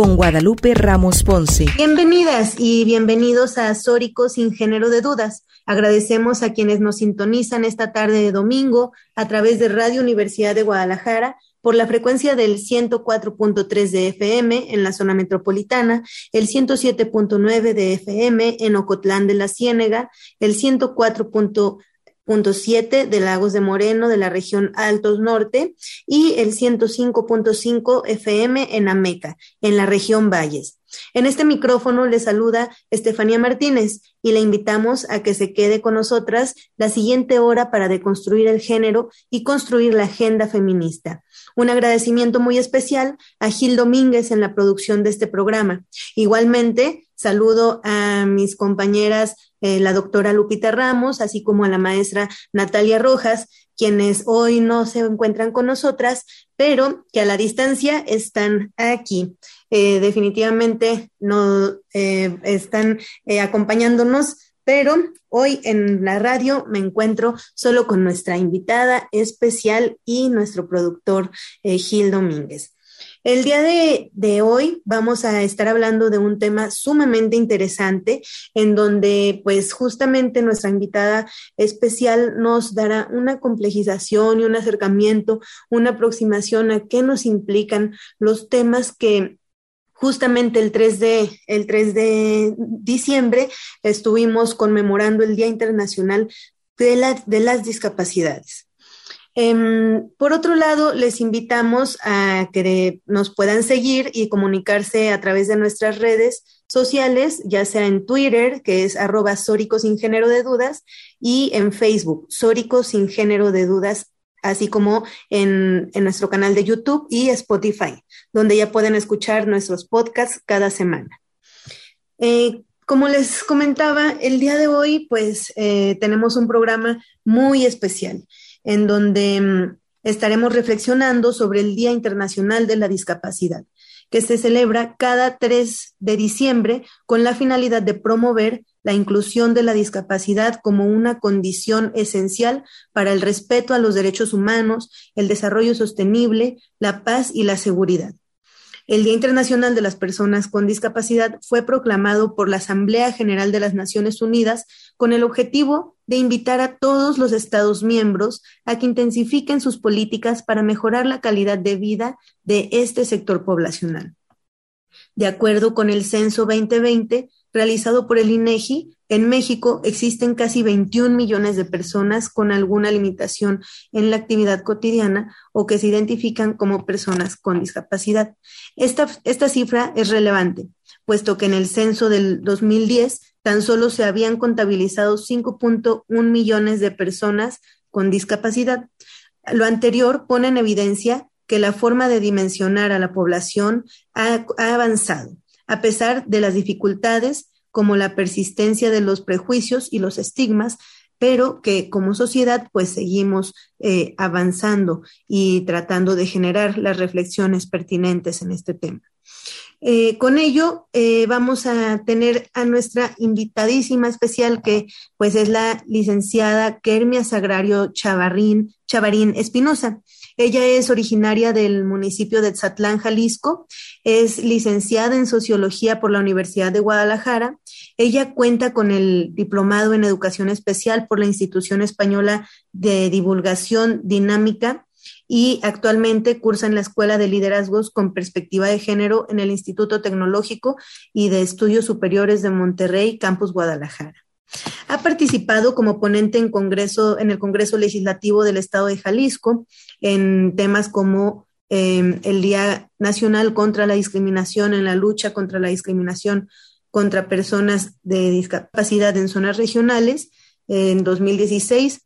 con Guadalupe Ramos Ponce. Bienvenidas y bienvenidos a Sórico sin género de dudas. Agradecemos a quienes nos sintonizan esta tarde de domingo a través de Radio Universidad de Guadalajara por la frecuencia del 104.3 de FM en la zona metropolitana, el 107.9 de FM en Ocotlán de la Ciénega, el 104. 7 de Lagos de Moreno de la región Altos Norte y el 105.5 FM en Ameca, en la región Valles. En este micrófono le saluda Estefanía Martínez y le invitamos a que se quede con nosotras la siguiente hora para deconstruir el género y construir la agenda feminista. Un agradecimiento muy especial a Gil Domínguez en la producción de este programa. Igualmente, saludo a mis compañeras, eh, la doctora Lupita Ramos, así como a la maestra Natalia Rojas, quienes hoy no se encuentran con nosotras, pero que a la distancia están aquí. Eh, definitivamente no eh, están acompañándonos pero hoy en la radio me encuentro solo con nuestra invitada especial y nuestro productor Gil Domínguez. El día de, hoy vamos a estar hablando de un tema sumamente interesante en donde pues justamente nuestra invitada especial nos dará una complejización y un acercamiento, una aproximación a qué nos implican los temas que justamente el 3 de, el 3 de diciembre estuvimos conmemorando el Día Internacional de, de las Discapacidades. Em, por otro lado, les invitamos a que nos puedan seguir y comunicarse a través de nuestras redes sociales, ya sea en Twitter, que es arroba Sórico sin género de dudas, y en Facebook, Sórico sin género de dudas así como en, nuestro canal de YouTube y Spotify, donde ya pueden escuchar nuestros podcasts cada semana. Eh, como les comentaba, el día de hoy, pues eh, tenemos un programa muy especial en donde mm, estaremos reflexionando sobre el Día Internacional de la Discapacidad, que se celebra cada 3 de diciembre con la finalidad de promover la inclusión de la discapacidad como una condición esencial para el respeto a los derechos humanos, el desarrollo sostenible, la paz y la seguridad. El Día Internacional de las Personas con Discapacidad fue proclamado por la Asamblea General de las Naciones Unidas con el objetivo de invitar a todos los Estados miembros a que intensifiquen sus políticas para mejorar la calidad de vida de este sector poblacional. De acuerdo con el Censo 2020, realizado por el INEGI, en México existen casi 21 millones de personas con alguna limitación en la actividad cotidiana o que se identifican como personas con discapacidad. Esta, esta cifra es relevante, puesto que en el censo del 2010 tan solo se habían contabilizado 5.1 millones de personas con discapacidad. Lo anterior pone en evidencia que la forma de dimensionar a la población ha, avanzado a pesar de las dificultades como la persistencia de los prejuicios y los estigmas, pero que como sociedad pues seguimos eh, avanzando y tratando de generar las reflexiones pertinentes en este tema. Eh, con ello eh, vamos a tener a nuestra invitadísima especial que pues es la licenciada Kermia Sagrario Chavarín, Chavarín Espinosa. Ella es originaria del municipio de Tzatlán, Jalisco, es licenciada en sociología por la Universidad de Guadalajara. Ella cuenta con el diplomado en educación especial por la Institución Española de Divulgación Dinámica y actualmente cursa en la Escuela de Liderazgos con Perspectiva de Género en el Instituto Tecnológico y de Estudios Superiores de Monterrey, Campus Guadalajara. Ha participado como ponente en, congreso, en el Congreso Legislativo del Estado de Jalisco en temas como em, el Día Nacional contra la Discriminación en la lucha contra la discriminación contra personas de discapacidad en zonas regionales en 2016,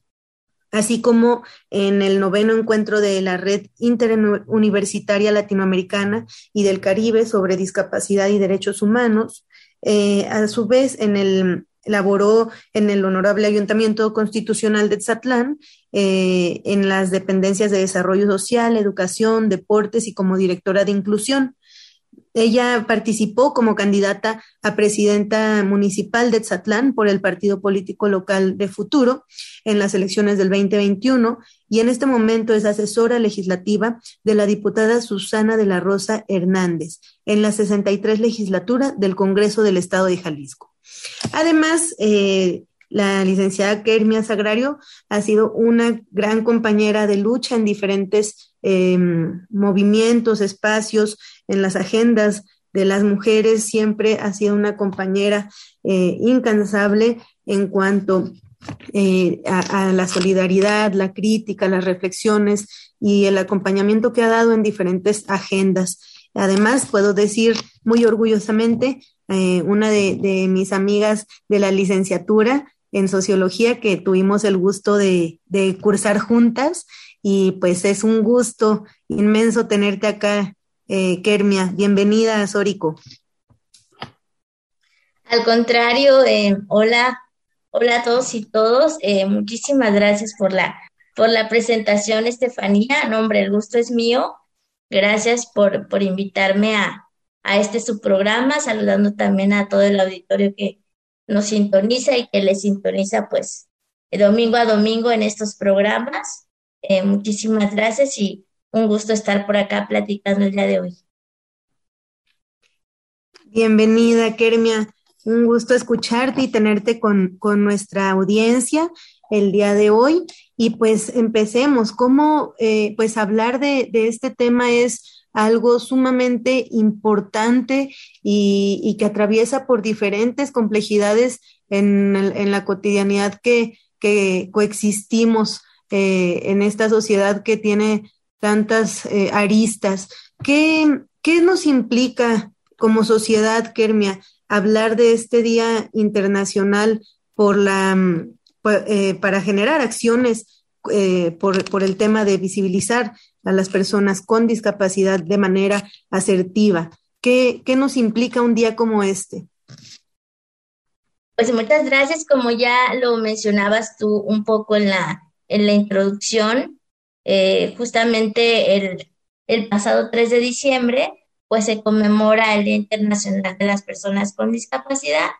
así como en el noveno encuentro de la Red Interuniversitaria Latinoamericana y del Caribe sobre discapacidad y derechos humanos. Eh, a su vez, en el laboró en el Honorable Ayuntamiento Constitucional de Tzatlán, eh, en las dependencias de desarrollo social, educación, deportes y como directora de inclusión. Ella participó como candidata a presidenta municipal de Tzatlán por el partido político local de Futuro en las elecciones del 2021 y en este momento es asesora legislativa de la diputada Susana de la Rosa Hernández en la 63 legislatura del Congreso del Estado de Jalisco. Además, eh, la licenciada Kermia Sagrario ha sido una gran compañera de lucha en diferentes em, movimientos, espacios, en las agendas de las mujeres. Siempre ha sido una compañera eh, incansable en cuanto eh, a, la solidaridad, la crítica, las reflexiones y el acompañamiento que ha dado en diferentes agendas. Además, puedo decir muy orgullosamente, eh, una de, de, mis amigas de la licenciatura en sociología que tuvimos el gusto de, cursar juntas y pues es un gusto inmenso tenerte acá, eh, Kermia. Bienvenida a Sórico. Al contrario, eh, hola, hola a todos y todos. Eh, muchísimas gracias por la, por la presentación, Estefanía. No, hombre, el gusto es mío. Gracias por, por invitarme a, a este su programa, saludando también a todo el auditorio que, nos sintoniza y que le sintoniza pues domingo a domingo en estos programas. Eh, muchísimas gracias y un gusto estar por acá platicando el día de hoy. Bienvenida, Kermia. Un gusto escucharte y tenerte con, con nuestra audiencia el día de hoy. Y pues empecemos. ¿Cómo eh, pues hablar de, de este tema es algo sumamente importante y, que atraviesa por diferentes complejidades en, la cotidianidad que, coexistimos eh, en esta sociedad que tiene tantas eh, aristas. ¿Qué, ¿Qué nos implica como sociedad, Kermia, hablar de este Día Internacional por la, mm, eh, para generar acciones por, por, el tema de visibilizar a las personas con discapacidad de manera asertiva. ¿Qué, qué nos implica un día como este? Pues muchas gracias, como ya lo mencionabas tú un poco en la, en la introducción, eh, justamente el, el pasado 3 de diciembre, pues se conmemora el Día Internacional de las Personas con Discapacidad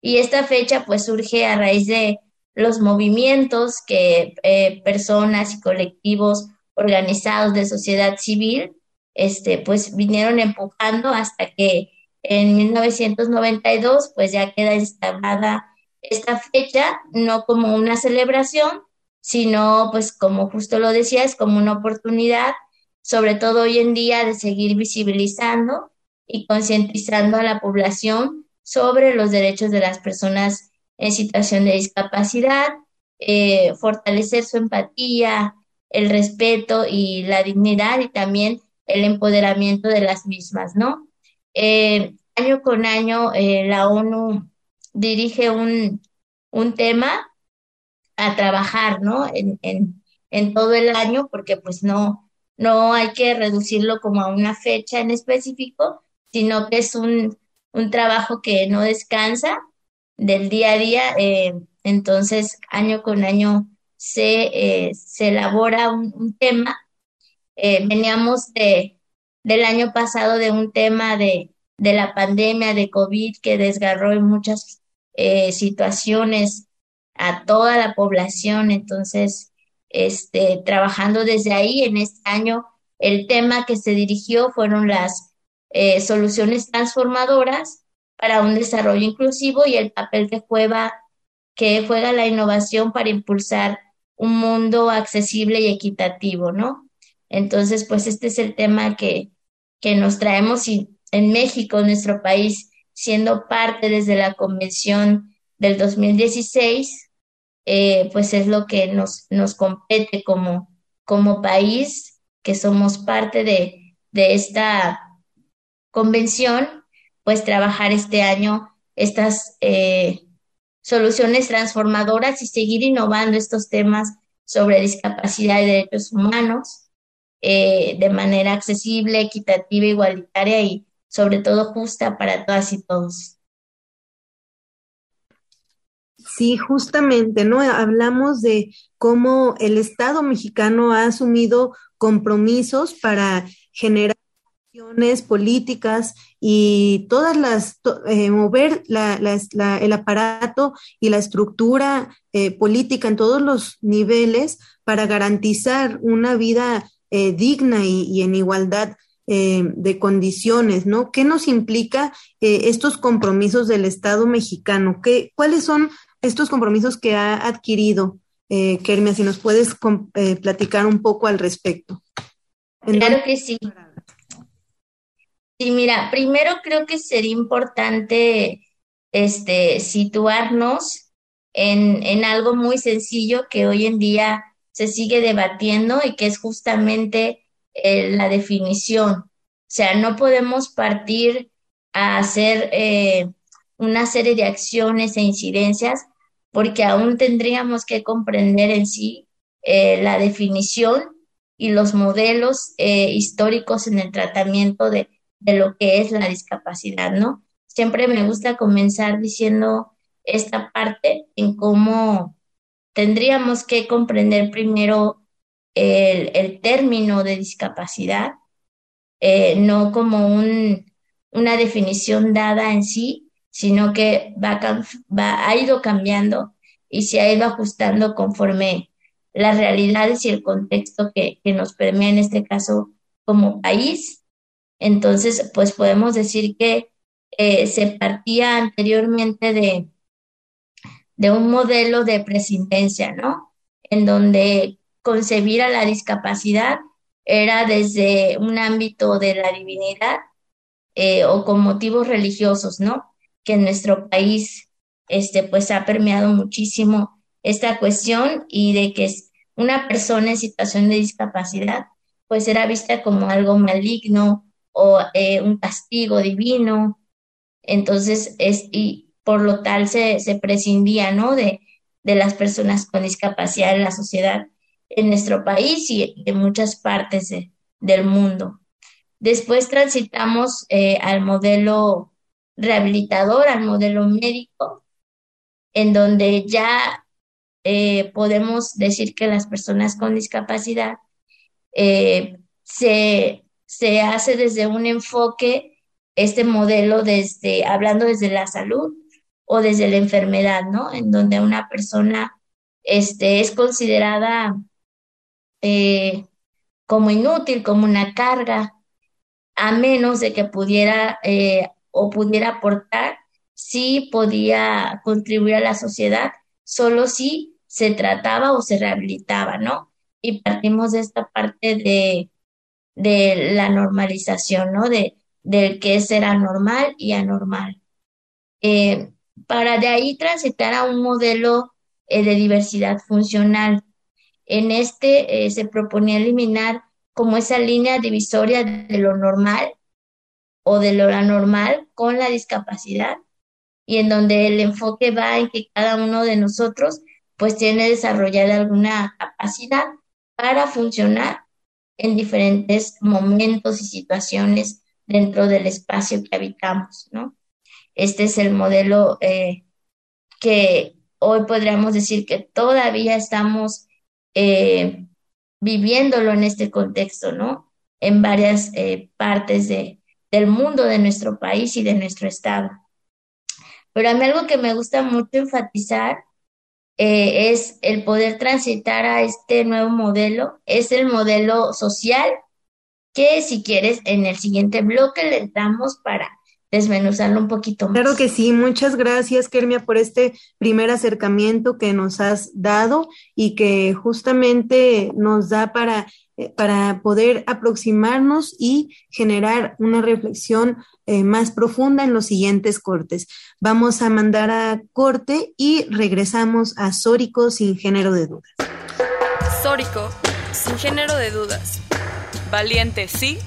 y esta fecha pues surge a raíz de los movimientos que eh, personas y colectivos organizados de sociedad civil, este, pues vinieron empujando hasta que en 1992 pues ya queda instalada esta fecha, no como una celebración, sino pues como justo lo decías, como una oportunidad, sobre todo hoy en día, de seguir visibilizando y concientizando a la población sobre los derechos de las personas en situación de discapacidad, eh, fortalecer su empatía, el respeto y la dignidad y también el empoderamiento de las mismas, ¿no? Eh, año con año eh, la ONU dirige un, un, tema a trabajar, ¿no? En, en, todo el año, porque pues no, no hay que reducirlo como a una fecha en específico, sino que es un, un trabajo que no descansa del día a día. Eh, entonces, año con año se, eh, se elabora un, tema. Eh, veníamos de, del año pasado de un tema de, de la pandemia de COVID que desgarró en muchas eh, situaciones a toda la población. Entonces, este, trabajando desde ahí, en este año, el tema que se dirigió fueron las soluciones transformadoras para un desarrollo inclusivo y el papel que juega, que juega la innovación para impulsar un mundo accesible y equitativo, ¿no? Entonces, pues este es el tema que, que nos traemos y en México, nuestro país, siendo parte desde la convención del 2016, eh, pues es lo que nos, nos compete como, como país, que somos parte de, de esta convención, pues trabajar este año estas eh, soluciones transformadoras y seguir innovando estos temas sobre discapacidad y derechos humanos eh, de manera accesible, equitativa, igualitaria y sobre todo justa para todas y todos. Sí, justamente, ¿no? Hablamos de cómo el Estado mexicano ha asumido compromisos para generar políticas y todas las, eh, mover el aparato y la estructura eh, política en todos los niveles para garantizar una vida eh, digna y, en igualdad de condiciones, ¿no? ¿Qué nos implica estos compromisos del Estado mexicano? ¿Qué, ¿Cuáles son estos compromisos que ha adquirido? Kermia, si nos puedes platicar un poco al respecto. Claro que sí. Sí, mira, primero creo que sería importante este, situarnos en, en algo muy sencillo que hoy en día se sigue debatiendo y que es justamente eh, la definición. O sea, no podemos partir a hacer eh, una serie de acciones e incidencias porque aún tendríamos que comprender en sí eh, la definición y los modelos históricos en el tratamiento de de lo que es la discapacidad, ¿no? Siempre me gusta comenzar diciendo esta parte en cómo tendríamos que comprender primero el, término de discapacidad, eh, no como un, una definición dada en sí, sino que va, va, ha ido cambiando y se ha ido ajustando conforme las realidades y el contexto que, que nos permea en este caso como país entonces, pues podemos decir que eh, se partía anteriormente de, de un modelo de presidencia, ¿no? En donde concebir a la discapacidad era desde un ámbito de la divinidad eh, o con motivos religiosos, ¿no? Que en nuestro país, este, pues ha permeado muchísimo esta cuestión y de que una persona en situación de discapacidad, pues era vista como algo maligno o eh, un castigo divino. Entonces, es, y por lo tal se, se prescindía, ¿no? De, de las personas con discapacidad en la sociedad en nuestro país y en muchas partes del mundo. Después transitamos eh, al modelo rehabilitador, al modelo médico, en donde ya eh, podemos decir que las personas con discapacidad se se hace desde un enfoque, este modelo desde, hablando desde la salud o desde la enfermedad, ¿no? En donde una persona este, es considerada eh, como inútil, como una carga, a menos de que pudiera eh, o pudiera aportar, sí podía contribuir a la sociedad, solo si se trataba o se rehabilitaba, ¿no? Y partimos de esta parte de de la normalización, ¿no? De, del que será normal y anormal. Eh, para de ahí transitar a un modelo eh, de diversidad funcional. En este eh, se proponía eliminar como esa línea divisoria de lo normal o de lo anormal con la discapacidad y en donde el enfoque va en que cada uno de nosotros pues tiene desarrollada alguna capacidad para funcionar en diferentes momentos y situaciones dentro del espacio que habitamos, ¿no? Este es el modelo eh, que hoy podríamos decir que todavía estamos eh, viviéndolo en este contexto, ¿no? En varias eh, partes de, del mundo, de nuestro país y de nuestro estado. Pero a mí algo que me gusta mucho enfatizar eh, es el poder transitar a este nuevo modelo, es el modelo social que si quieres en el siguiente bloque le damos para desmenuzarlo un poquito más. Claro que sí, muchas gracias Kermia por este primer acercamiento que nos has dado y que justamente nos da para, para poder aproximarnos y generar una reflexión eh, más profunda en los siguientes cortes. Vamos a mandar a corte y regresamos a Sórico sin género de dudas. Sórico sin género de dudas. Valiente sí,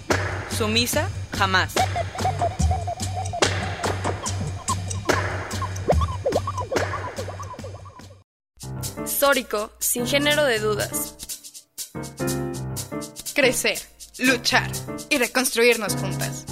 sumisa jamás. Sórico sin género de dudas. Crecer, luchar y reconstruirnos juntas.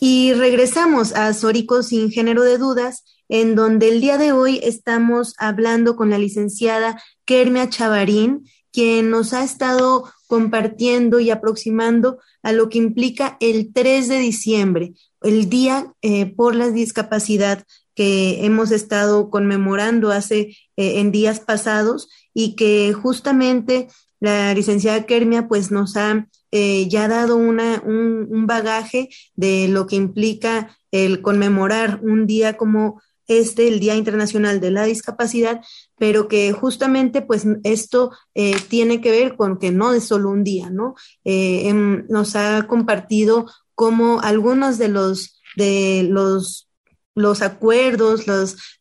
Y regresamos a Sórico sin género de dudas en donde el día de hoy estamos hablando con la licenciada Kermia Chavarín, quien nos ha estado compartiendo y aproximando a lo que implica el 3 de diciembre, el Día eh, por la Discapacidad que hemos estado conmemorando hace eh, en días pasados y que justamente la licenciada Kermia pues nos ha eh, ya dado una, un, un, bagaje de lo que implica el conmemorar un día como este, el Día Internacional de la Discapacidad, pero que justamente pues esto eh, tiene que ver con que no es solo un día, ¿no? Em, nos ha compartido cómo algunos de los, de los, los acuerdos,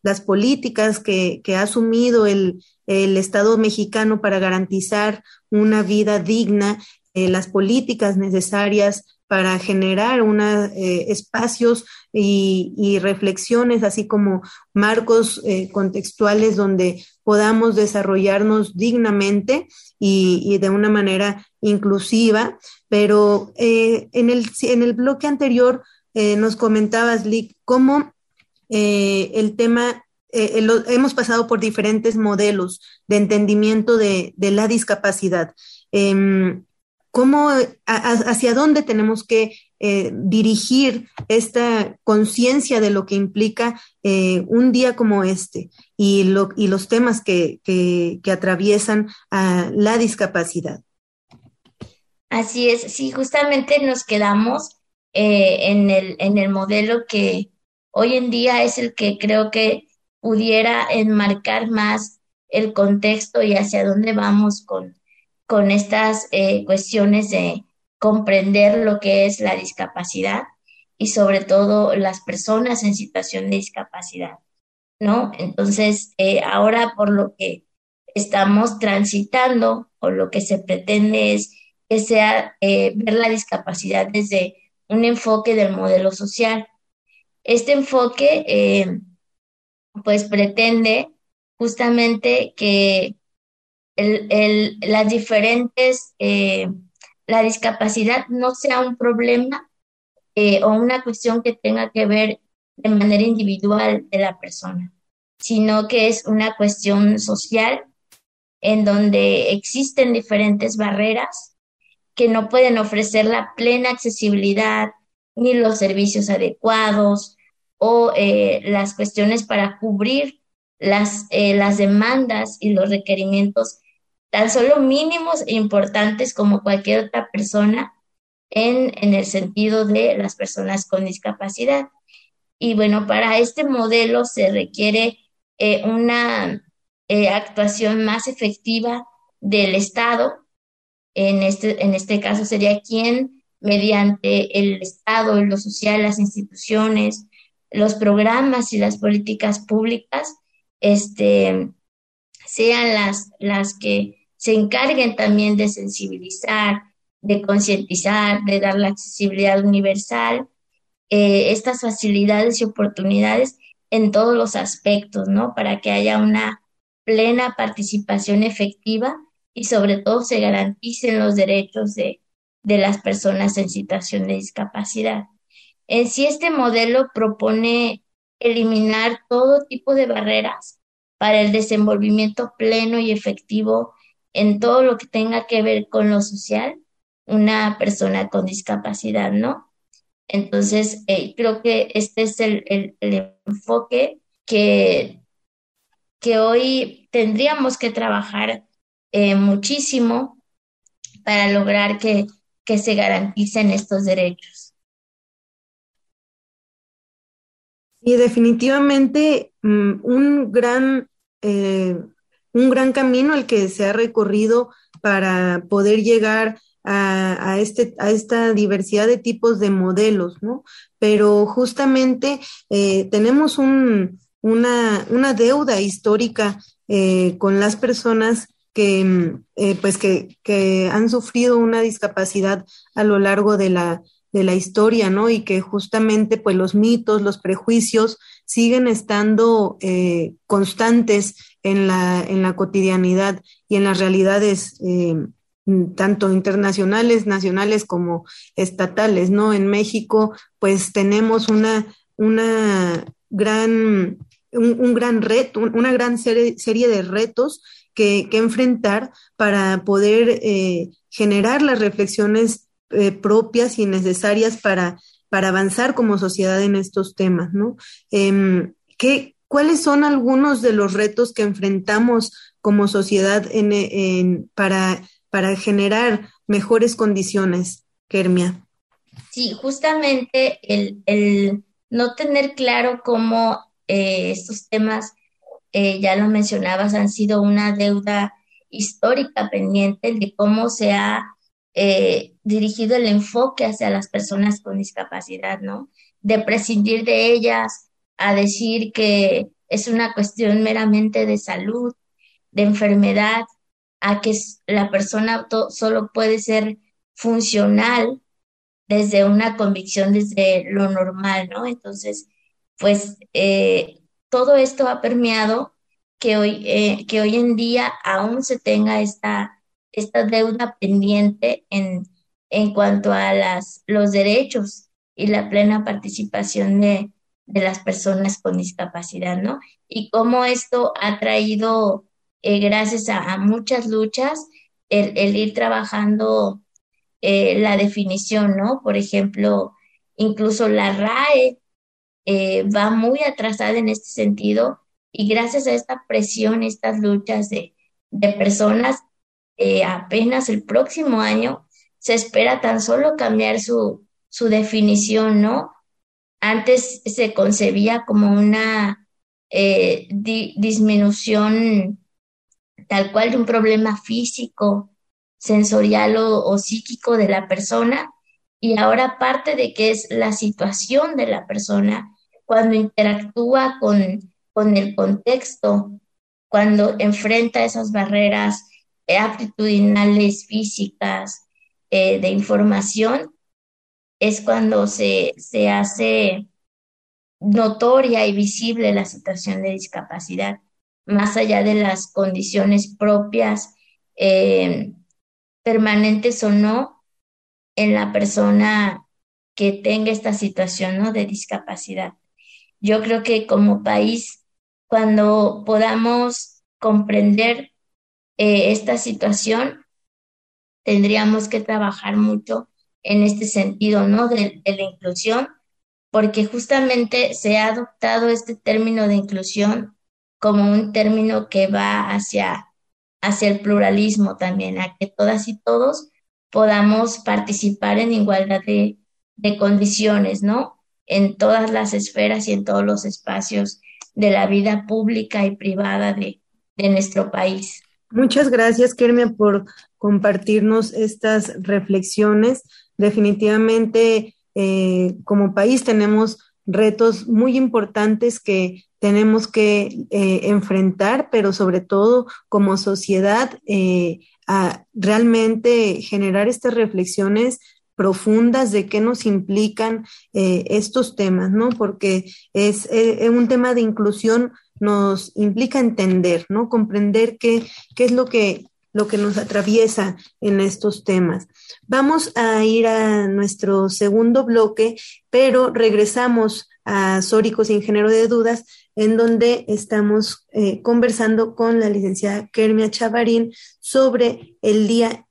las políticas que, que ha asumido el, el Estado mexicano para garantizar una vida digna, eh, las políticas necesarias para generar una, eh, espacios y, y, reflexiones, así como marcos eh, contextuales donde podamos desarrollarnos dignamente y, y de una manera inclusiva. Pero en, el, en el bloque anterior nos comentabas, Lick, cómo eh, el tema eh, hemos pasado por diferentes modelos de entendimiento de, la discapacidad. Eh, ¿Cómo, a, hacia dónde tenemos que eh, dirigir esta conciencia de lo que implica eh, un día como este y, lo, y los temas que, atraviesan a la discapacidad? Así es, sí, justamente nos quedamos eh, en, el, en el modelo que hoy en día es el que creo que pudiera enmarcar más el contexto y hacia dónde vamos con, con estas eh, cuestiones de comprender lo que es la discapacidad y sobre todo las personas en situación de discapacidad, ¿no? Entonces, eh, ahora por lo que estamos transitando o lo que se pretende es que sea eh, ver la discapacidad desde un enfoque del modelo social. Este enfoque, eh, pues, pretende justamente que las diferentes, eh, la discapacidad no sea un problema eh, o una cuestión que tenga que ver de manera individual de la persona, sino que es una cuestión social en donde existen diferentes barreras que no pueden ofrecer la plena accesibilidad ni los servicios adecuados o eh, las cuestiones para cubrir las, eh, las demandas y los requerimientos tan solo mínimos e importantes como cualquier otra persona en, en el sentido de las personas con discapacidad. Y bueno, para este modelo se requiere eh, una eh, actuación más efectiva del Estado en este, en este caso sería quien, mediante el Estado, lo social, las instituciones, los programas y las políticas públicas, este, sean las, las que se encarguen también de sensibilizar, de concientizar, de dar la accesibilidad universal, eh, estas facilidades y oportunidades en todos los aspectos, ¿no? Para que haya una plena participación efectiva y sobre todo se garanticen los derechos de, de las personas en situación de discapacidad. En sí, este modelo propone eliminar todo tipo de barreras para el desenvolvimiento pleno y efectivo en todo lo que tenga que ver con lo social, una persona con discapacidad, ¿no? Entonces, eh, creo que este es el, el, enfoque que, que hoy tendríamos que trabajar eh, muchísimo para lograr que, que se garanticen estos derechos. Y definitivamente um, un gran eh, un gran camino el que se ha recorrido para poder llegar a, a, este, a esta diversidad de tipos de modelos, ¿no? Pero justamente eh, tenemos un, una, una deuda histórica eh, con las personas que, eh, pues que, que han sufrido una discapacidad a lo largo de la, de la historia, ¿no? Y que justamente, pues los mitos, los prejuicios siguen estando eh, constantes en la, en la cotidianidad y en las realidades eh, tanto internacionales, nacionales como estatales, ¿no? En México, pues tenemos una, una gran un, gran reto, una gran serie, de retos que, enfrentar para poder eh, generar las reflexiones eh, propias y necesarias para, para avanzar como sociedad en estos temas, ¿no? Em, ¿qué, ¿Cuáles son algunos de los retos que enfrentamos como sociedad en, para, para generar mejores condiciones, Kermia? Sí, justamente el, el no tener claro cómo eh, estos temas, eh, ya lo mencionabas, han sido una deuda histórica pendiente de cómo se ha eh, dirigido el enfoque hacia las personas con discapacidad, ¿no? De prescindir de ellas a decir que es una cuestión meramente de salud, de enfermedad, a que la persona solo puede ser funcional desde una convicción, desde lo normal, ¿no? Entonces, pues eh, todo esto ha permeado que hoy, eh, que hoy en día aún se tenga esta, esta deuda pendiente en, en cuanto a las, los derechos y la plena participación de, de las personas con discapacidad, ¿no? Y cómo esto ha traído, eh, gracias a, muchas luchas, el, ir trabajando la definición, ¿no? Por ejemplo, incluso la RAE eh, va muy atrasada en este sentido y gracias a esta presión, estas luchas de, personas, eh, apenas el próximo año se espera tan solo cambiar su, su definición, ¿no? Antes se concebía como una eh, disminución tal cual de un problema físico, sensorial o, psíquico de la persona y ahora parte de que es la situación de la persona cuando interactúa con, con el contexto, cuando enfrenta esas barreras aptitudinales, físicas, eh, de información, es cuando se, se hace notoria y visible la situación de discapacidad, más allá de las condiciones propias, eh, permanentes o no, en la persona que tenga esta situación ¿no? de discapacidad. Yo creo que como país, cuando podamos comprender eh, esta situación, tendríamos que trabajar mucho en este sentido, ¿no? De, la inclusión, porque justamente se ha adoptado este término de inclusión como un término que va hacia, hacia el pluralismo también, a que todas y todos podamos participar en igualdad de, de condiciones, ¿no? en todas las esferas y en todos los espacios de la vida pública y privada de, nuestro país. Muchas gracias, Kermia, por compartirnos estas reflexiones. Definitivamente, eh, como país tenemos retos muy importantes que tenemos que eh, enfrentar, pero sobre todo como sociedad, eh, a realmente generar estas reflexiones profundas de qué nos implican estos temas, ¿no? Porque es un tema de inclusión nos implica entender, ¿no? Comprender qué, qué es lo que, lo que nos atraviesa en estos temas. Vamos a ir a nuestro segundo bloque, pero regresamos a Sórico sin de dudas, en donde estamos eh, conversando con la licenciada Kermia Chavarín sobre el Día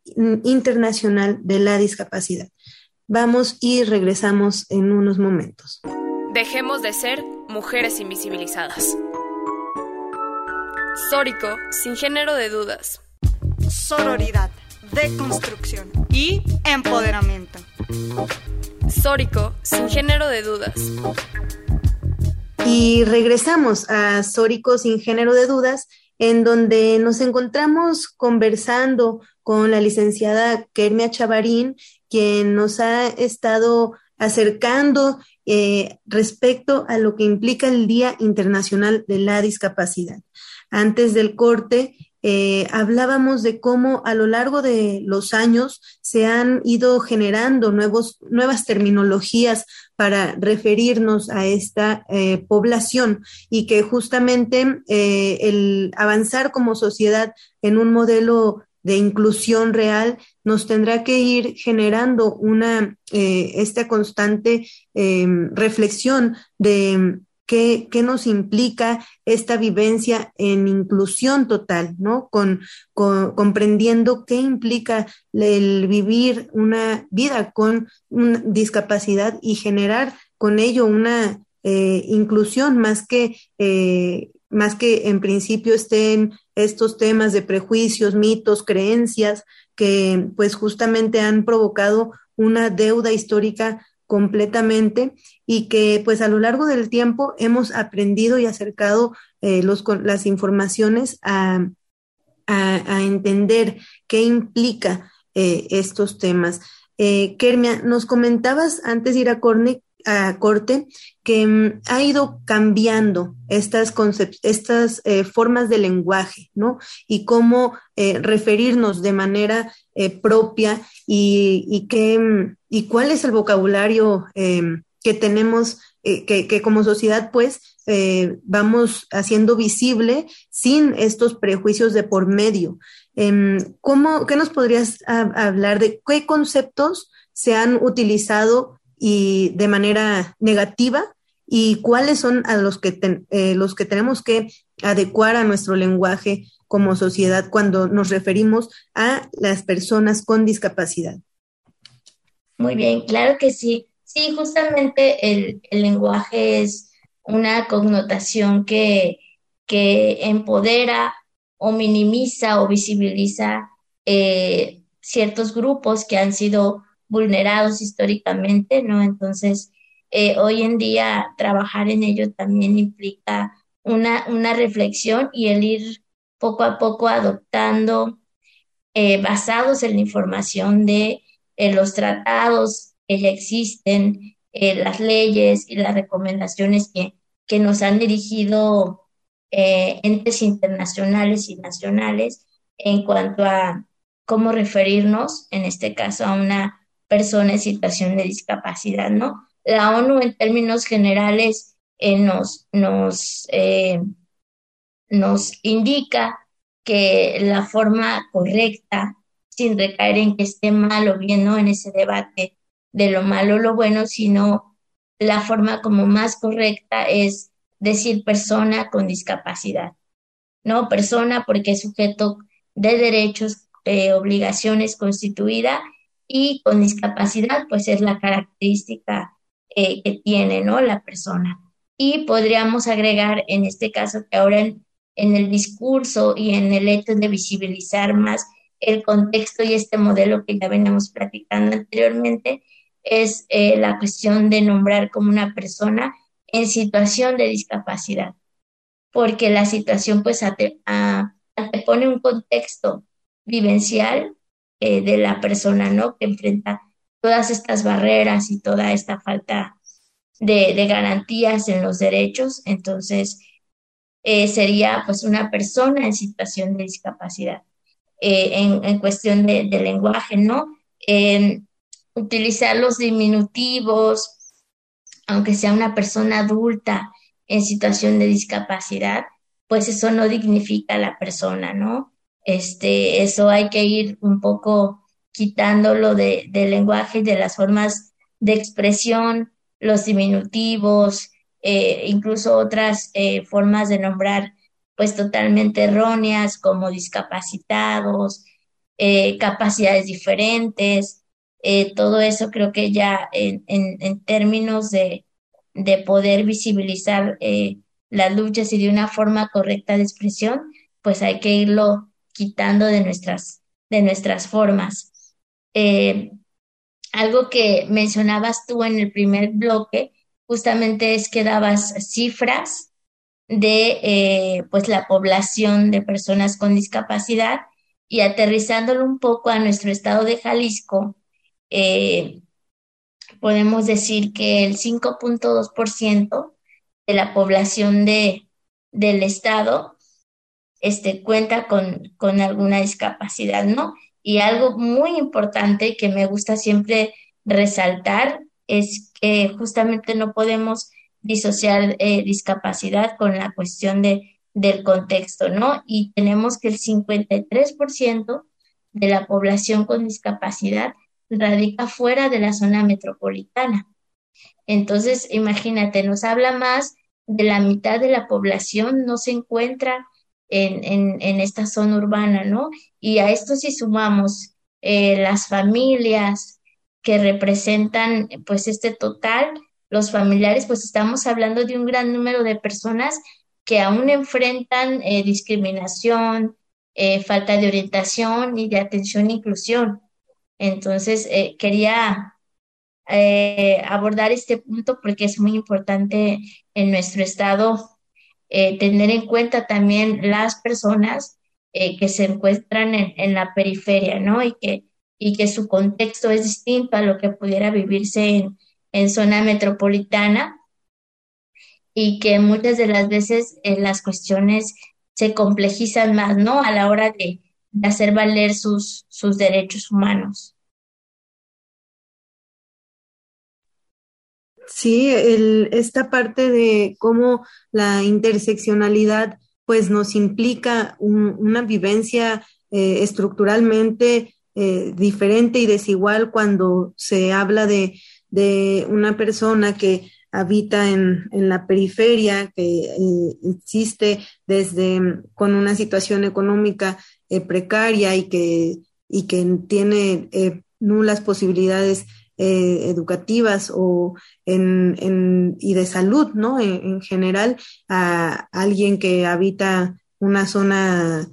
Internacional de la Discapacidad. Vamos y regresamos en unos momentos. Dejemos de ser mujeres invisibilizadas. Sórico, sin género de dudas. Sororidad, deconstrucción y empoderamiento. Sórico, sin género de dudas. Y regresamos a Sórico, sin género de dudas, en donde nos encontramos conversando con la licenciada Kermia Chavarín quien nos ha estado acercando eh, respecto a lo que implica el Día Internacional de la Discapacidad. Antes del corte, eh, hablábamos de cómo a lo largo de los años se han ido generando nuevos, nuevas terminologías para referirnos a esta eh, población y que justamente el avanzar como sociedad en un modelo de inclusión real nos tendrá que ir generando una, eh, esta constante em, reflexión de qué, qué, nos implica esta vivencia en inclusión total, ¿no? Con, comprendiendo qué implica el vivir una vida con una discapacidad y generar con ello una eh, inclusión más que eh, más que en principio estén estos temas de prejuicios, mitos, creencias que pues justamente han provocado una deuda histórica completamente y que pues a lo largo del tiempo hemos aprendido y acercado eh, los, las informaciones a, a, entender qué implica eh, estos temas. Eh, Kermia, nos comentabas antes de ir a, Corne, a corte que mm, ha ido cambiando estas, estas eh, formas de lenguaje, ¿no? Y cómo eh, referirnos de manera eh, propia y, y, qué, mm, y cuál es el vocabulario em, que tenemos, que, que, como sociedad, pues, vamos haciendo visible sin estos prejuicios de por medio. Em, ¿cómo, ¿Qué nos podrías hablar de qué conceptos se han utilizado y de manera negativa y cuáles son a los que, eh, los que tenemos que adecuar a nuestro lenguaje como sociedad cuando nos referimos a las personas con discapacidad. Muy bien, claro que sí. Sí, justamente el, lenguaje es una connotación que, que, empodera o minimiza o visibiliza eh, ciertos grupos que han sido vulnerados históricamente, ¿no? Entonces, eh, hoy en día trabajar en ello también implica una, una reflexión y el ir poco a poco adoptando, eh, basados en la información de eh, los tratados que ya existen, las leyes y las recomendaciones que, que nos han dirigido entes internacionales y nacionales en cuanto a cómo referirnos, en este caso, a una persona en situación de discapacidad, ¿no? La ONU en términos generales eh, nos, nos, eh, nos indica que la forma correcta, sin recaer en que esté mal o bien, ¿no? En ese debate de lo malo o lo bueno, sino la forma como más correcta es decir persona con discapacidad, ¿no? Persona porque es sujeto de derechos, de obligaciones constituida y con discapacidad, pues es la característica eh, que tiene, ¿no? La persona. Y podríamos agregar en este caso que ahora en, el discurso y en el hecho de visibilizar más el contexto y este modelo que ya veníamos platicando anteriormente, es eh, la cuestión de nombrar como una persona en situación de discapacidad, porque la situación pues te pone un contexto vivencial eh, de la persona, ¿no? Que enfrenta todas estas barreras y toda esta falta de, garantías en los derechos. Entonces, eh, sería pues una persona en situación de discapacidad. Eh, en, cuestión de, lenguaje, ¿no? utilizar los diminutivos, aunque sea una persona adulta en situación de discapacidad, pues eso no dignifica a la persona, ¿no? Este, eso hay que ir un poco quitándolo de, del lenguaje, de las formas de expresión, los diminutivos, eh, incluso otras eh, formas de nombrar pues totalmente erróneas como discapacitados, eh, capacidades diferentes, todo eso creo que ya en, en, términos de, de, poder visibilizar las luchas y de una forma correcta de expresión, pues hay que irlo quitando de nuestras, de nuestras formas. Eh, algo que mencionabas tú en el primer bloque, justamente es que dabas cifras de eh, pues la población de personas con discapacidad y aterrizándolo un poco a nuestro estado de Jalisco, eh, podemos decir que el 5.2% de la población de, del estado este, cuenta con, con alguna discapacidad, ¿no? Y algo muy importante que me gusta siempre resaltar es que justamente no podemos disociar eh, discapacidad con la cuestión de, del contexto, ¿no? Y tenemos que el 53% de la población con discapacidad radica fuera de la zona metropolitana. Entonces, imagínate, nos habla más de la mitad de la población no se encuentra en, en, esta zona urbana, ¿no? Y a esto si sumamos eh, las familias que representan pues este total, los familiares, pues estamos hablando de un gran número de personas que aún enfrentan eh, discriminación, eh, falta de orientación y de atención e inclusión. Entonces, quería abordar este punto porque es muy importante en nuestro estado tener en cuenta también las personas que se encuentran en, la periferia, ¿no? Y que, y que su contexto es distinto a lo que pudiera vivirse en, en zona metropolitana y que muchas de las veces eh, las cuestiones se complejizan más, ¿no? A la hora de, hacer valer sus, sus derechos humanos. Sí, el, esta parte de cómo la interseccionalidad pues nos implica una vivencia eh, estructuralmente eh, diferente y desigual cuando se habla de, de una persona que habita en, en la periferia, que eh, existe desde mm, con una situación económica precaria y que, y que tiene nulas posibilidades educativas o en, en, y de salud, ¿no? En, general, a alguien que habita una zona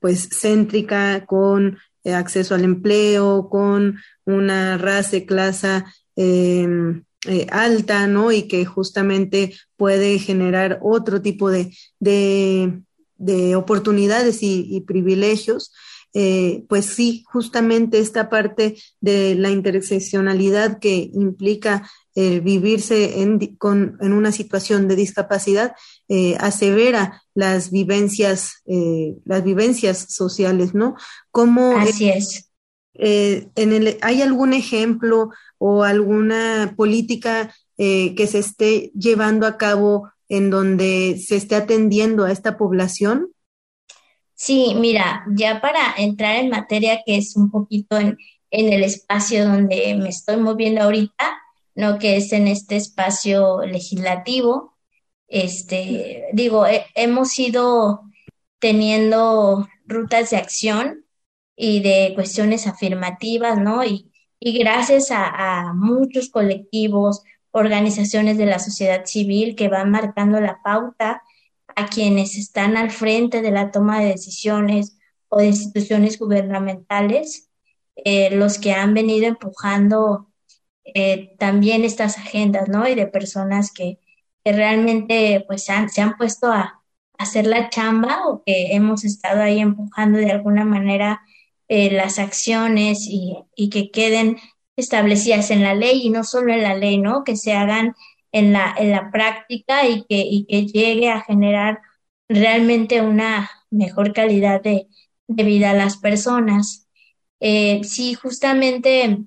pues céntrica con acceso al empleo, con una raza, clase em, eh, alta, ¿no? Y que justamente puede generar otro tipo de, de, de oportunidades y, privilegios. Eh, pues sí, justamente esta parte de la interseccionalidad que implica el vivirse en, con, en, una situación de discapacidad eh, asevera las vivencias, las vivencias sociales, ¿no? Como, Así es. Eh, en el, ¿Hay algún ejemplo o alguna política eh, que se esté llevando a cabo en donde se esté atendiendo a esta población? Sí, mira, ya para entrar en materia que es un poquito en, el espacio donde me estoy moviendo ahorita, ¿no? Que es en este espacio legislativo. Este, digo, hemos ido teniendo rutas de acción y de cuestiones afirmativas, ¿no? Y, y gracias a, muchos colectivos, organizaciones de la sociedad civil que van marcando la pauta a quienes están al frente de la toma de decisiones o de instituciones gubernamentales, eh, los que han venido empujando eh, también estas agendas, ¿no? Y de personas que, que realmente pues se han puesto a, hacer la chamba o que hemos estado ahí empujando de alguna manera eh, las acciones y, y, que queden establecidas en la ley y no solo en la ley, ¿no? Que se hagan en la, en la práctica y que, y que llegue a generar realmente una mejor calidad de, de vida a las personas. Eh, sí, justamente,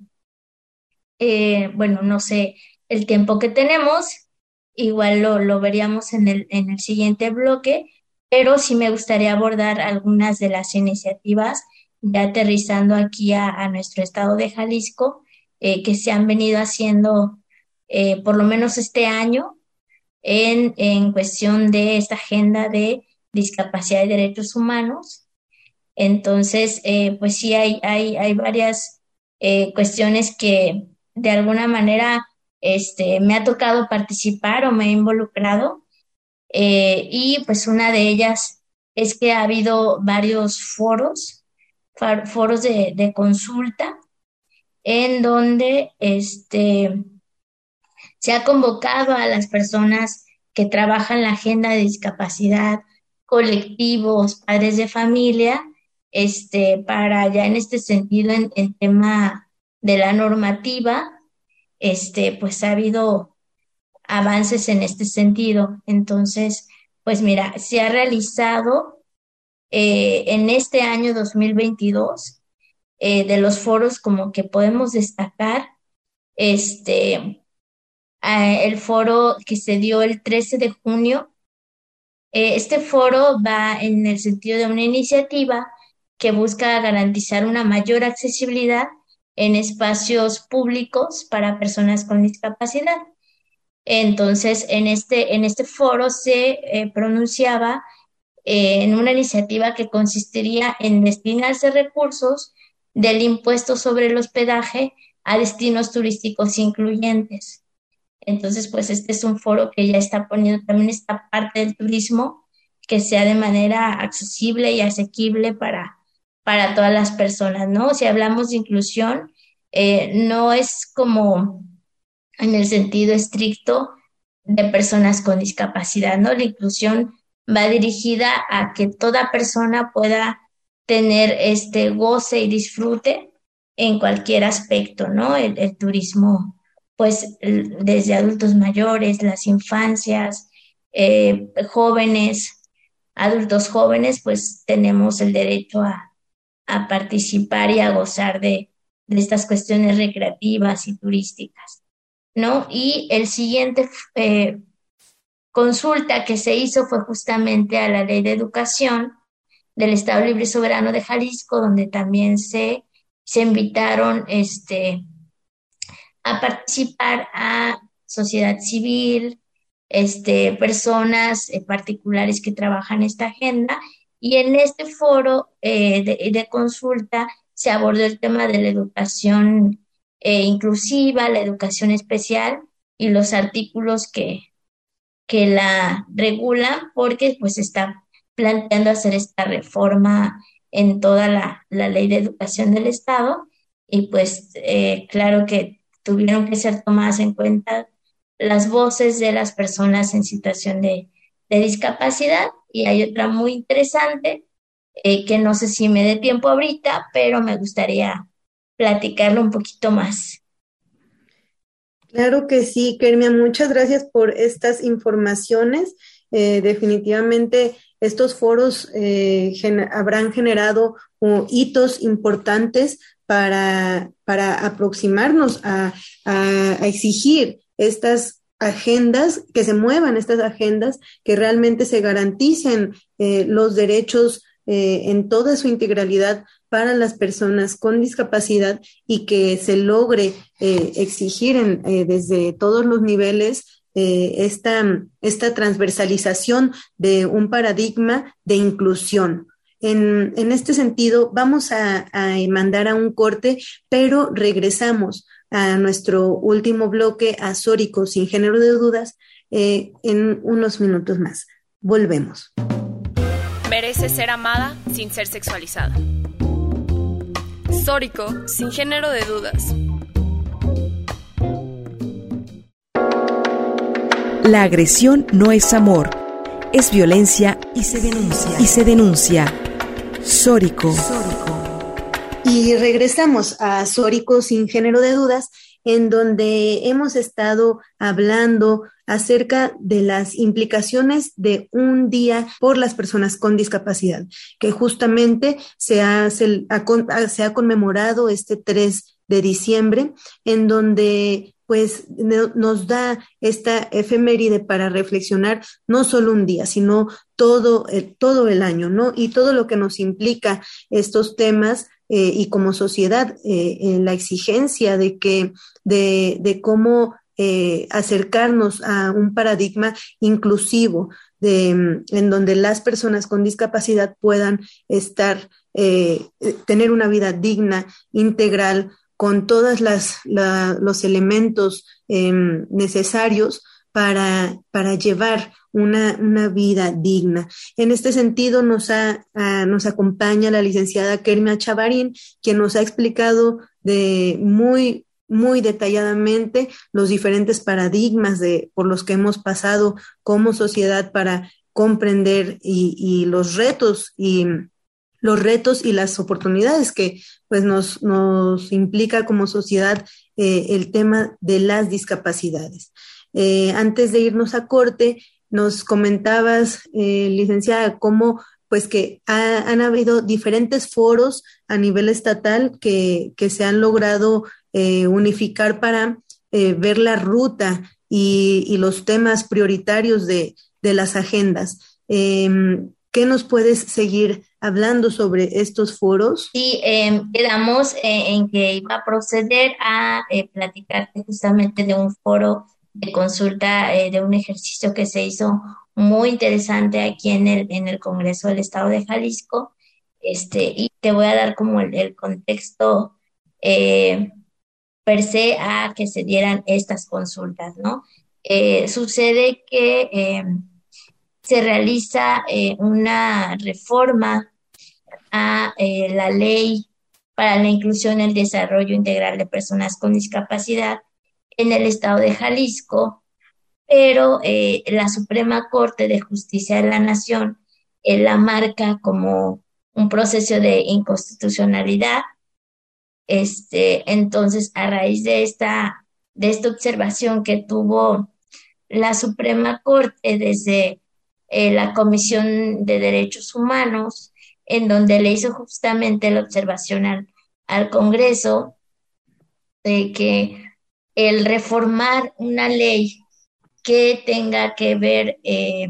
eh, bueno, no sé el tiempo que tenemos, igual lo, lo veríamos en el, en el siguiente bloque, pero sí me gustaría abordar algunas de las iniciativas ya aterrizando aquí a, nuestro estado de Jalisco, eh, que se han venido haciendo eh, por lo menos este año en, en, cuestión de esta agenda de discapacidad y derechos humanos. Entonces, eh, pues sí, hay, hay, hay varias cuestiones que de alguna manera este, me ha tocado participar o me he involucrado. y pues una de ellas es que ha habido varios foros foros de, consulta en donde este, se ha convocado a las personas que trabajan la agenda de discapacidad, colectivos, padres de familia, este, para ya en este sentido, en, el tema de la normativa, este, pues ha habido avances en este sentido. Entonces, pues mira, se ha realizado eh, en este año 2022, eh, de los foros como que podemos destacar, este, el foro que se dio el 13 de junio. Eh, este foro va en el sentido de una iniciativa que busca garantizar una mayor accesibilidad en espacios públicos para personas con discapacidad. Entonces, en este, en este foro se eh, pronunciaba eh, en una iniciativa que consistiría en destinarse recursos del impuesto sobre el hospedaje a destinos turísticos incluyentes. Entonces, pues este es un foro que ya está poniendo también esta parte del turismo que sea de manera accesible y asequible para, para todas las personas, ¿no? Si hablamos de inclusión, eh, no es como en el sentido estricto de personas con discapacidad, ¿no? La inclusión va dirigida a que toda persona pueda tener este goce y disfrute en cualquier aspecto, ¿no? El, turismo, pues desde adultos mayores, las infancias, eh, jóvenes, adultos jóvenes, pues tenemos el derecho a, participar y a gozar de, estas cuestiones recreativas y turísticas, ¿no? Y el siguiente eh, consulta que se hizo fue justamente a la ley de educación del Estado Libre y Soberano de Jalisco, donde también se, se invitaron este, a participar a sociedad civil, este, personas eh, particulares que trabajan esta agenda. Y en este foro eh, de, consulta se abordó el tema de la educación eh, inclusiva, la educación especial y los artículos que, que la regulan porque pues está planteando hacer esta reforma en toda la, ley de educación del Estado y pues claro que tuvieron que ser tomadas en cuenta las voces de las personas en situación de, discapacidad y hay otra muy interesante eh, que no sé si me dé tiempo ahorita, pero me gustaría platicarlo un poquito más. Claro que sí, Kermia, muchas gracias por estas informaciones. Eh, definitivamente estos foros eh, habrán generado uh, hitos importantes para, para aproximarnos a, exigir estas agendas, que se muevan estas agendas, que realmente se garanticen eh, los derechos en toda su integralidad para las personas con discapacidad y que se logre eh, exigir eh, desde todos los niveles eh, esta, esta transversalización de un paradigma de inclusión. En, este sentido, vamos a, mandar a un corte, pero regresamos a nuestro último bloque azórico sin género de dudas en unos minutos más. Volvemos. Merece ser amada sin ser sexualizada. Sórico, sin género de dudas. La agresión no es amor, es violencia y se denuncia. Y se denuncia. Sórico. Y regresamos a Sórico sin género de dudas, en donde hemos estado hablando acerca de las implicaciones de un día por las personas con discapacidad, que justamente se ha, se ha, conmemorado este 3 de diciembre, en donde pues nos da esta efeméride para reflexionar no solo un día, sino todo, el, todo el año, ¿no? Y todo lo que nos implica estos temas eh, y como sociedad, eh, la exigencia de que, de, cómo eh, acercarnos a un paradigma inclusivo de, en donde las personas con discapacidad puedan estar, tener una vida digna, integral, con todos los elementos em, necesarios para, para llevar una, una, vida digna. En este sentido, nos, ha, nos acompaña la licenciada Kermia Chavarín, quien nos ha explicado de muy muy detalladamente los diferentes paradigmas de, por los que hemos pasado como sociedad para comprender y, los retos y los retos y las oportunidades que pues nos, nos implica como sociedad eh, el tema de las discapacidades. Eh, antes de irnos a corte, nos comentabas, eh, licenciada, cómo pues que han habido diferentes foros a nivel estatal que, que se han logrado unificar para ver la ruta y, los temas prioritarios de, las agendas. Em, ¿Qué nos puedes seguir hablando sobre estos foros? Sí, em, quedamos en que iba a proceder a eh, platicarte justamente de un foro de consulta eh, de un ejercicio que se hizo muy interesante aquí en el, en el Congreso del Estado de Jalisco. Este, y te voy a dar como el, contexto eh, per se a que se dieran estas consultas, ¿no? Eh, sucede que em, se realiza una reforma a la ley para la inclusión y el desarrollo integral de personas con discapacidad en el estado de Jalisco, pero eh, la Suprema Corte de Justicia de la Nación eh, la marca como un proceso de inconstitucionalidad. Este, entonces, a raíz de esta, de esta observación que tuvo la Suprema Corte desde eh, la Comisión de Derechos Humanos, en donde le hizo justamente la observación al, Congreso de que el reformar una ley que tenga que ver eh,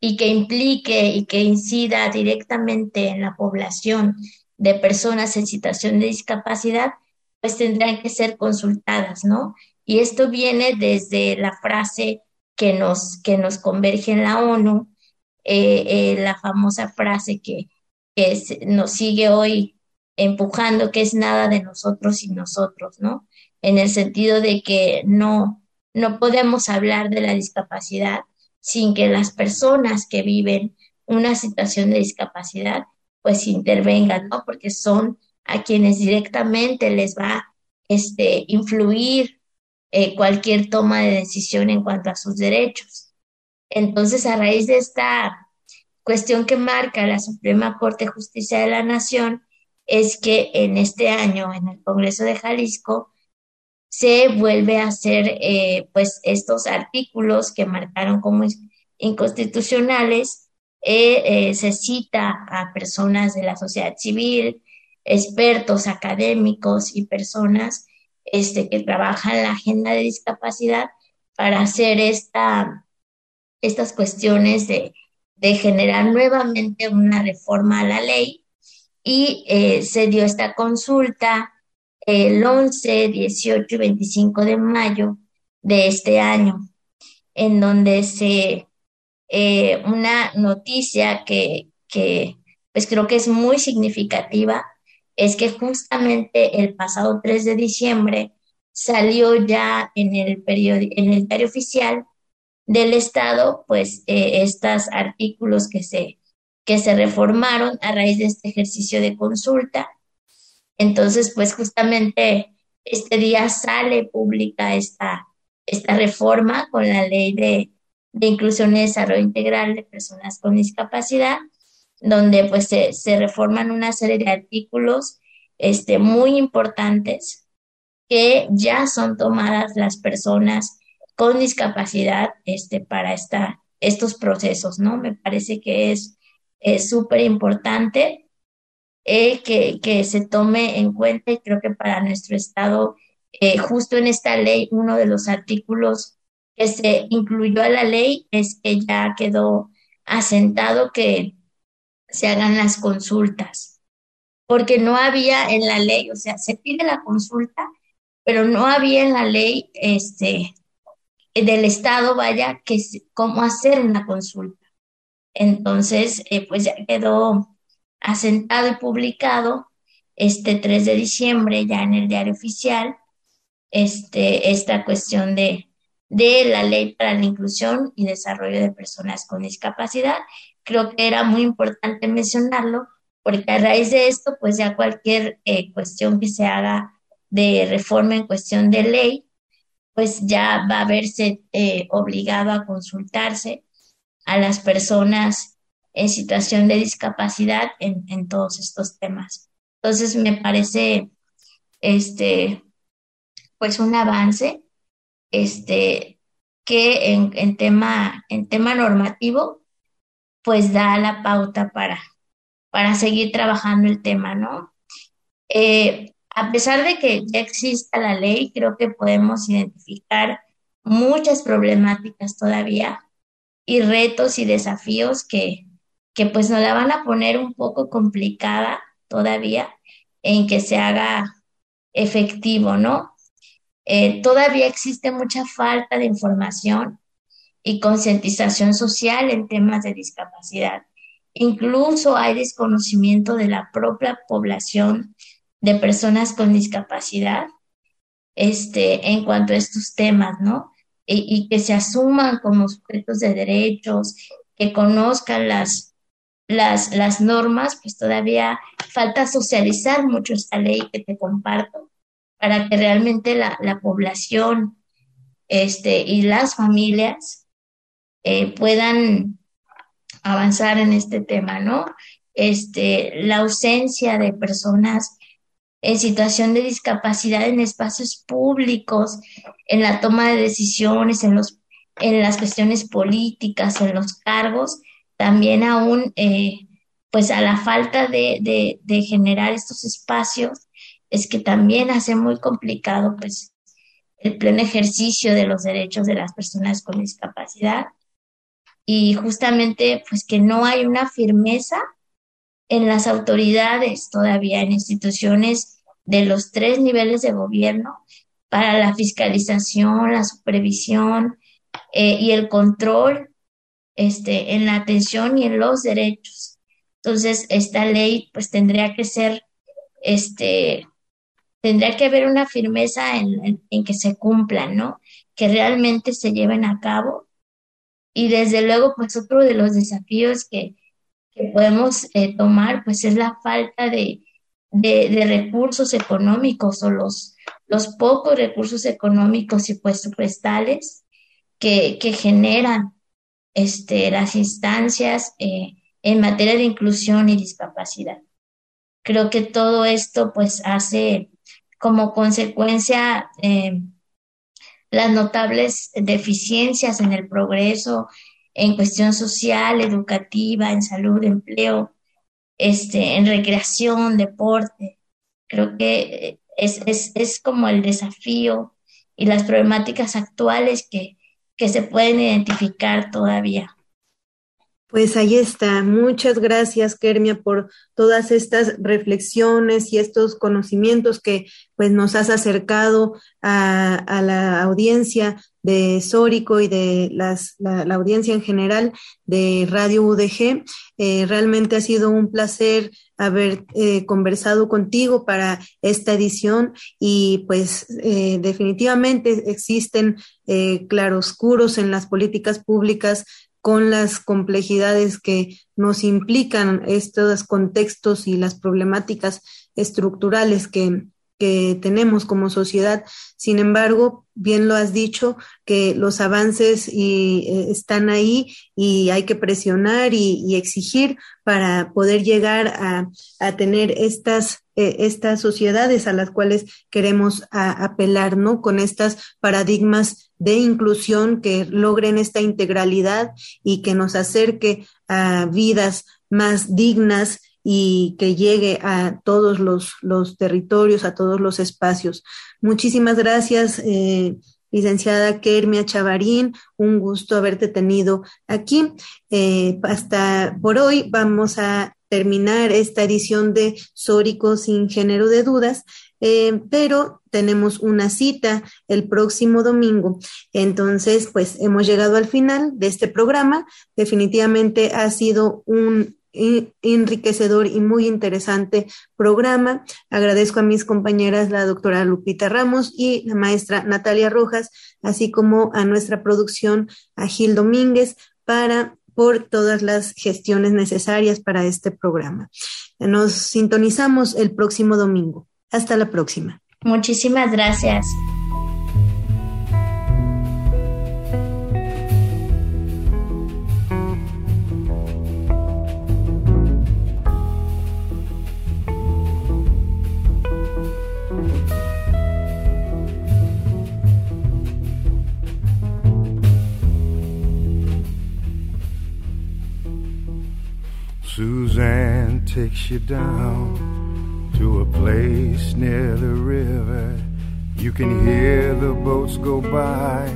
y que implique y que incida directamente en la población de personas en situación de discapacidad, pues tendrán que ser consultadas, ¿no? Y esto viene desde la frase que nos, que nos converge en la ONU, eh, eh, la famosa frase que, nos sigue hoy empujando, que es nada de nosotros y nosotros, ¿no? en el sentido de que no, no podemos hablar de la discapacidad sin que las personas que viven una situación de discapacidad pues intervengan, ¿no? Porque son a quienes directamente les va este, influir eh, cualquier toma de decisión en cuanto a sus derechos. Entonces, a raíz de esta cuestión que marca la Suprema Corte de Justicia de la Nación, es que en este año, en el Congreso de Jalisco, se vuelve a hacer eh, pues estos artículos que marcaron como inconstitucionales, eh, eh, se cita a personas de la sociedad civil, expertos académicos y personas este, que trabajan la agenda de discapacidad para hacer esta, estas cuestiones de, generar nuevamente una reforma a la ley. Y se dio esta consulta el 11, 18 y 25 de mayo de este año, en donde se, eh, una noticia que, que pues creo que es muy significativa, es que justamente el pasado 3 de diciembre salió ya en el, en el diario oficial del Estado, pues eh, estos artículos que se, que se reformaron a raíz de este ejercicio de consulta. Entonces, pues justamente este día sale pública esta, esta reforma con la ley de, inclusión y desarrollo integral de personas con discapacidad, donde pues se, reforman una serie de artículos este, muy importantes que ya son tomadas las personas con discapacidad este, para esta, estos procesos, ¿no? Me parece que es súper importante eh, que, se tome en cuenta y creo que para nuestro Estado, eh, justo en esta ley, uno de los artículos que se incluyó a la ley es que ya quedó asentado que se hagan las consultas, porque no había en la ley, o sea, se pide la consulta, pero no había en la ley este, del Estado, vaya, que cómo hacer una consulta. Entonces, eh, pues ya quedó asentado y publicado este 3 de diciembre ya en el diario oficial este, esta cuestión de, de la ley para la inclusión y desarrollo de personas con discapacidad. Creo que era muy importante mencionarlo porque a raíz de esto, pues ya cualquier eh, cuestión que se haga de reforma en cuestión de ley, pues ya va a verse eh, obligado a consultarse a las personas en situación de discapacidad en, todos estos temas. Entonces me parece este pues un avance este que en, tema en tema normativo pues da la pauta para para seguir trabajando el tema, ¿no? Eh, a pesar de que ya exista la ley, creo que podemos identificar muchas problemáticas todavía y retos y desafíos que, que pues nos la van a poner un poco complicada todavía en que se haga efectivo, ¿no? eh, todavía existe mucha falta de información y concientización social en temas de discapacidad. Incluso hay desconocimiento de la propia población de personas con discapacidad este, en cuanto a estos temas, ¿no? Y, que se asuman como sujetos de derechos, que conozcan las, las, las normas, pues todavía falta socializar mucho esta ley que te comparto para que realmente la, la población este, y las familias eh, puedan avanzar en este tema, ¿no? Este, la ausencia de personas en situación de discapacidad en espacios públicos, en la toma de decisiones, en, los, en las cuestiones políticas, en los cargos, también aún, eh, pues a la falta de, de, de generar estos espacios, es que también hace muy complicado, pues, el pleno ejercicio de los derechos de las personas con discapacidad y justamente pues que no hay una firmeza en las autoridades todavía, en instituciones de los tres niveles de gobierno para la fiscalización, la supervisión eh, y el control este, en la atención y en los derechos. Entonces, esta ley pues tendría que ser, este, tendría que haber una firmeza en, en que se cumplan, ¿no? Que realmente se lleven a cabo y desde luego, pues otro de los desafíos que, podemos eh, tomar, pues es la falta de, de, recursos económicos o los, los pocos recursos económicos y presupuestales que, que generan este, las instancias eh, en materia de inclusión y discapacidad. Creo que todo esto pues hace como consecuencia eh, las notables deficiencias en el progreso en cuestión social, educativa, en salud, empleo, este, en recreación, deporte. Creo que es, es, es como el desafío y las problemáticas actuales que, que se pueden identificar todavía. Pues ahí está. Muchas gracias, Kermia, por todas estas reflexiones y estos conocimientos que pues nos has acercado a, la audiencia de Sórico y de las, la, audiencia en general de Radio UDG. Eh, realmente ha sido un placer haber eh, conversado contigo para esta edición y pues eh, definitivamente existen claroscuros en las políticas públicas con las complejidades que nos implican estos contextos y las problemáticas estructurales que, que tenemos como sociedad. Sin embargo, bien lo has dicho, que los avances y, eh, están ahí y hay que presionar y, exigir para poder llegar a, a tener estas, eh, estas sociedades a las cuales queremos apelar, ¿no? Con estas paradigmas de inclusión que logren esta integralidad y que nos acerque a vidas más dignas y que llegue a todos los, los territorios, a todos los espacios. Muchísimas gracias, eh, licenciada Kermia Chavarín. Un gusto haberte tenido aquí. Eh, hasta por hoy vamos a terminar esta edición de Sórico sin género de dudas. Eh, pero tenemos una cita el próximo domingo. Entonces, pues hemos llegado al final de este programa. Definitivamente ha sido un enriquecedor y muy interesante programa. Agradezco a mis compañeras, la doctora Lupita Ramos y la maestra Natalia Rojas, así como a nuestra producción, a Gil Domínguez, para por todas las gestiones necesarias para este programa. Nos sintonizamos el próximo domingo. Hasta la próxima. Muchísimas gracias. Suzanne takes you down to a place near the river. You can hear the boats go by.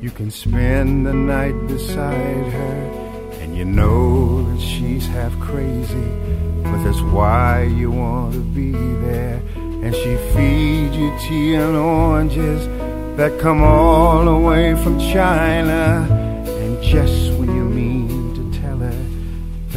You can spend the night beside her. And you know that she's half crazy, but that's why you want to be there and she feeds you tea and oranges that come all the way from China. And just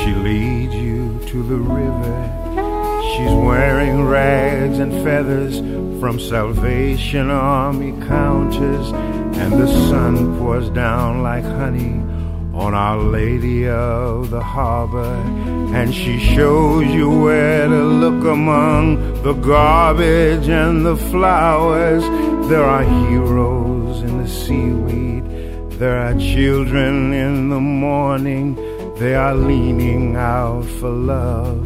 she leads you to the river. She's wearing rags and feathers from Salvation Army counters, and the sun pours down like honey on Our Lady of the Harbor, and she shows you where to look among the garbage and the flowers. There are heroes in the seaweed there are children in the morning, they are leaning out for love,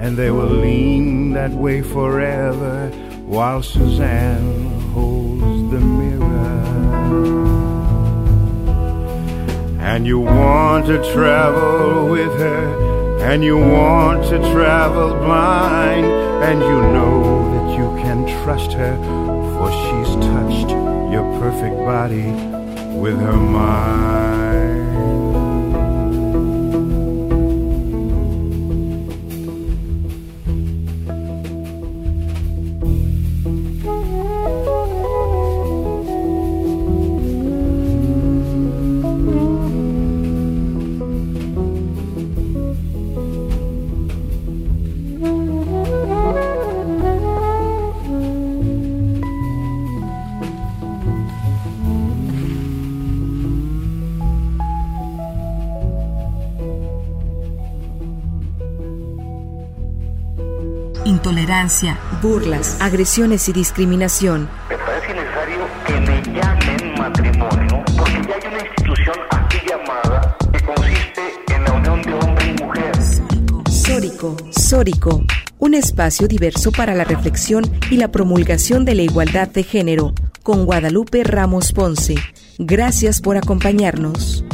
and they will lean that way forever while Suzanne holds the mirror. And you want to travel with her, and you want to travel blind, and you know that you can trust her, for she's touched your perfect body with her mind. Burlas, agresiones y discriminación. Me parece necesario que me llamen matrimonio porque ya hay una institución llamada que consiste en la unión de hombre y mujer. Sórico, Sórico, un espacio diverso para la reflexión y la promulgación de la igualdad de género, con Guadalupe Ramos Ponce. Gracias por acompañarnos.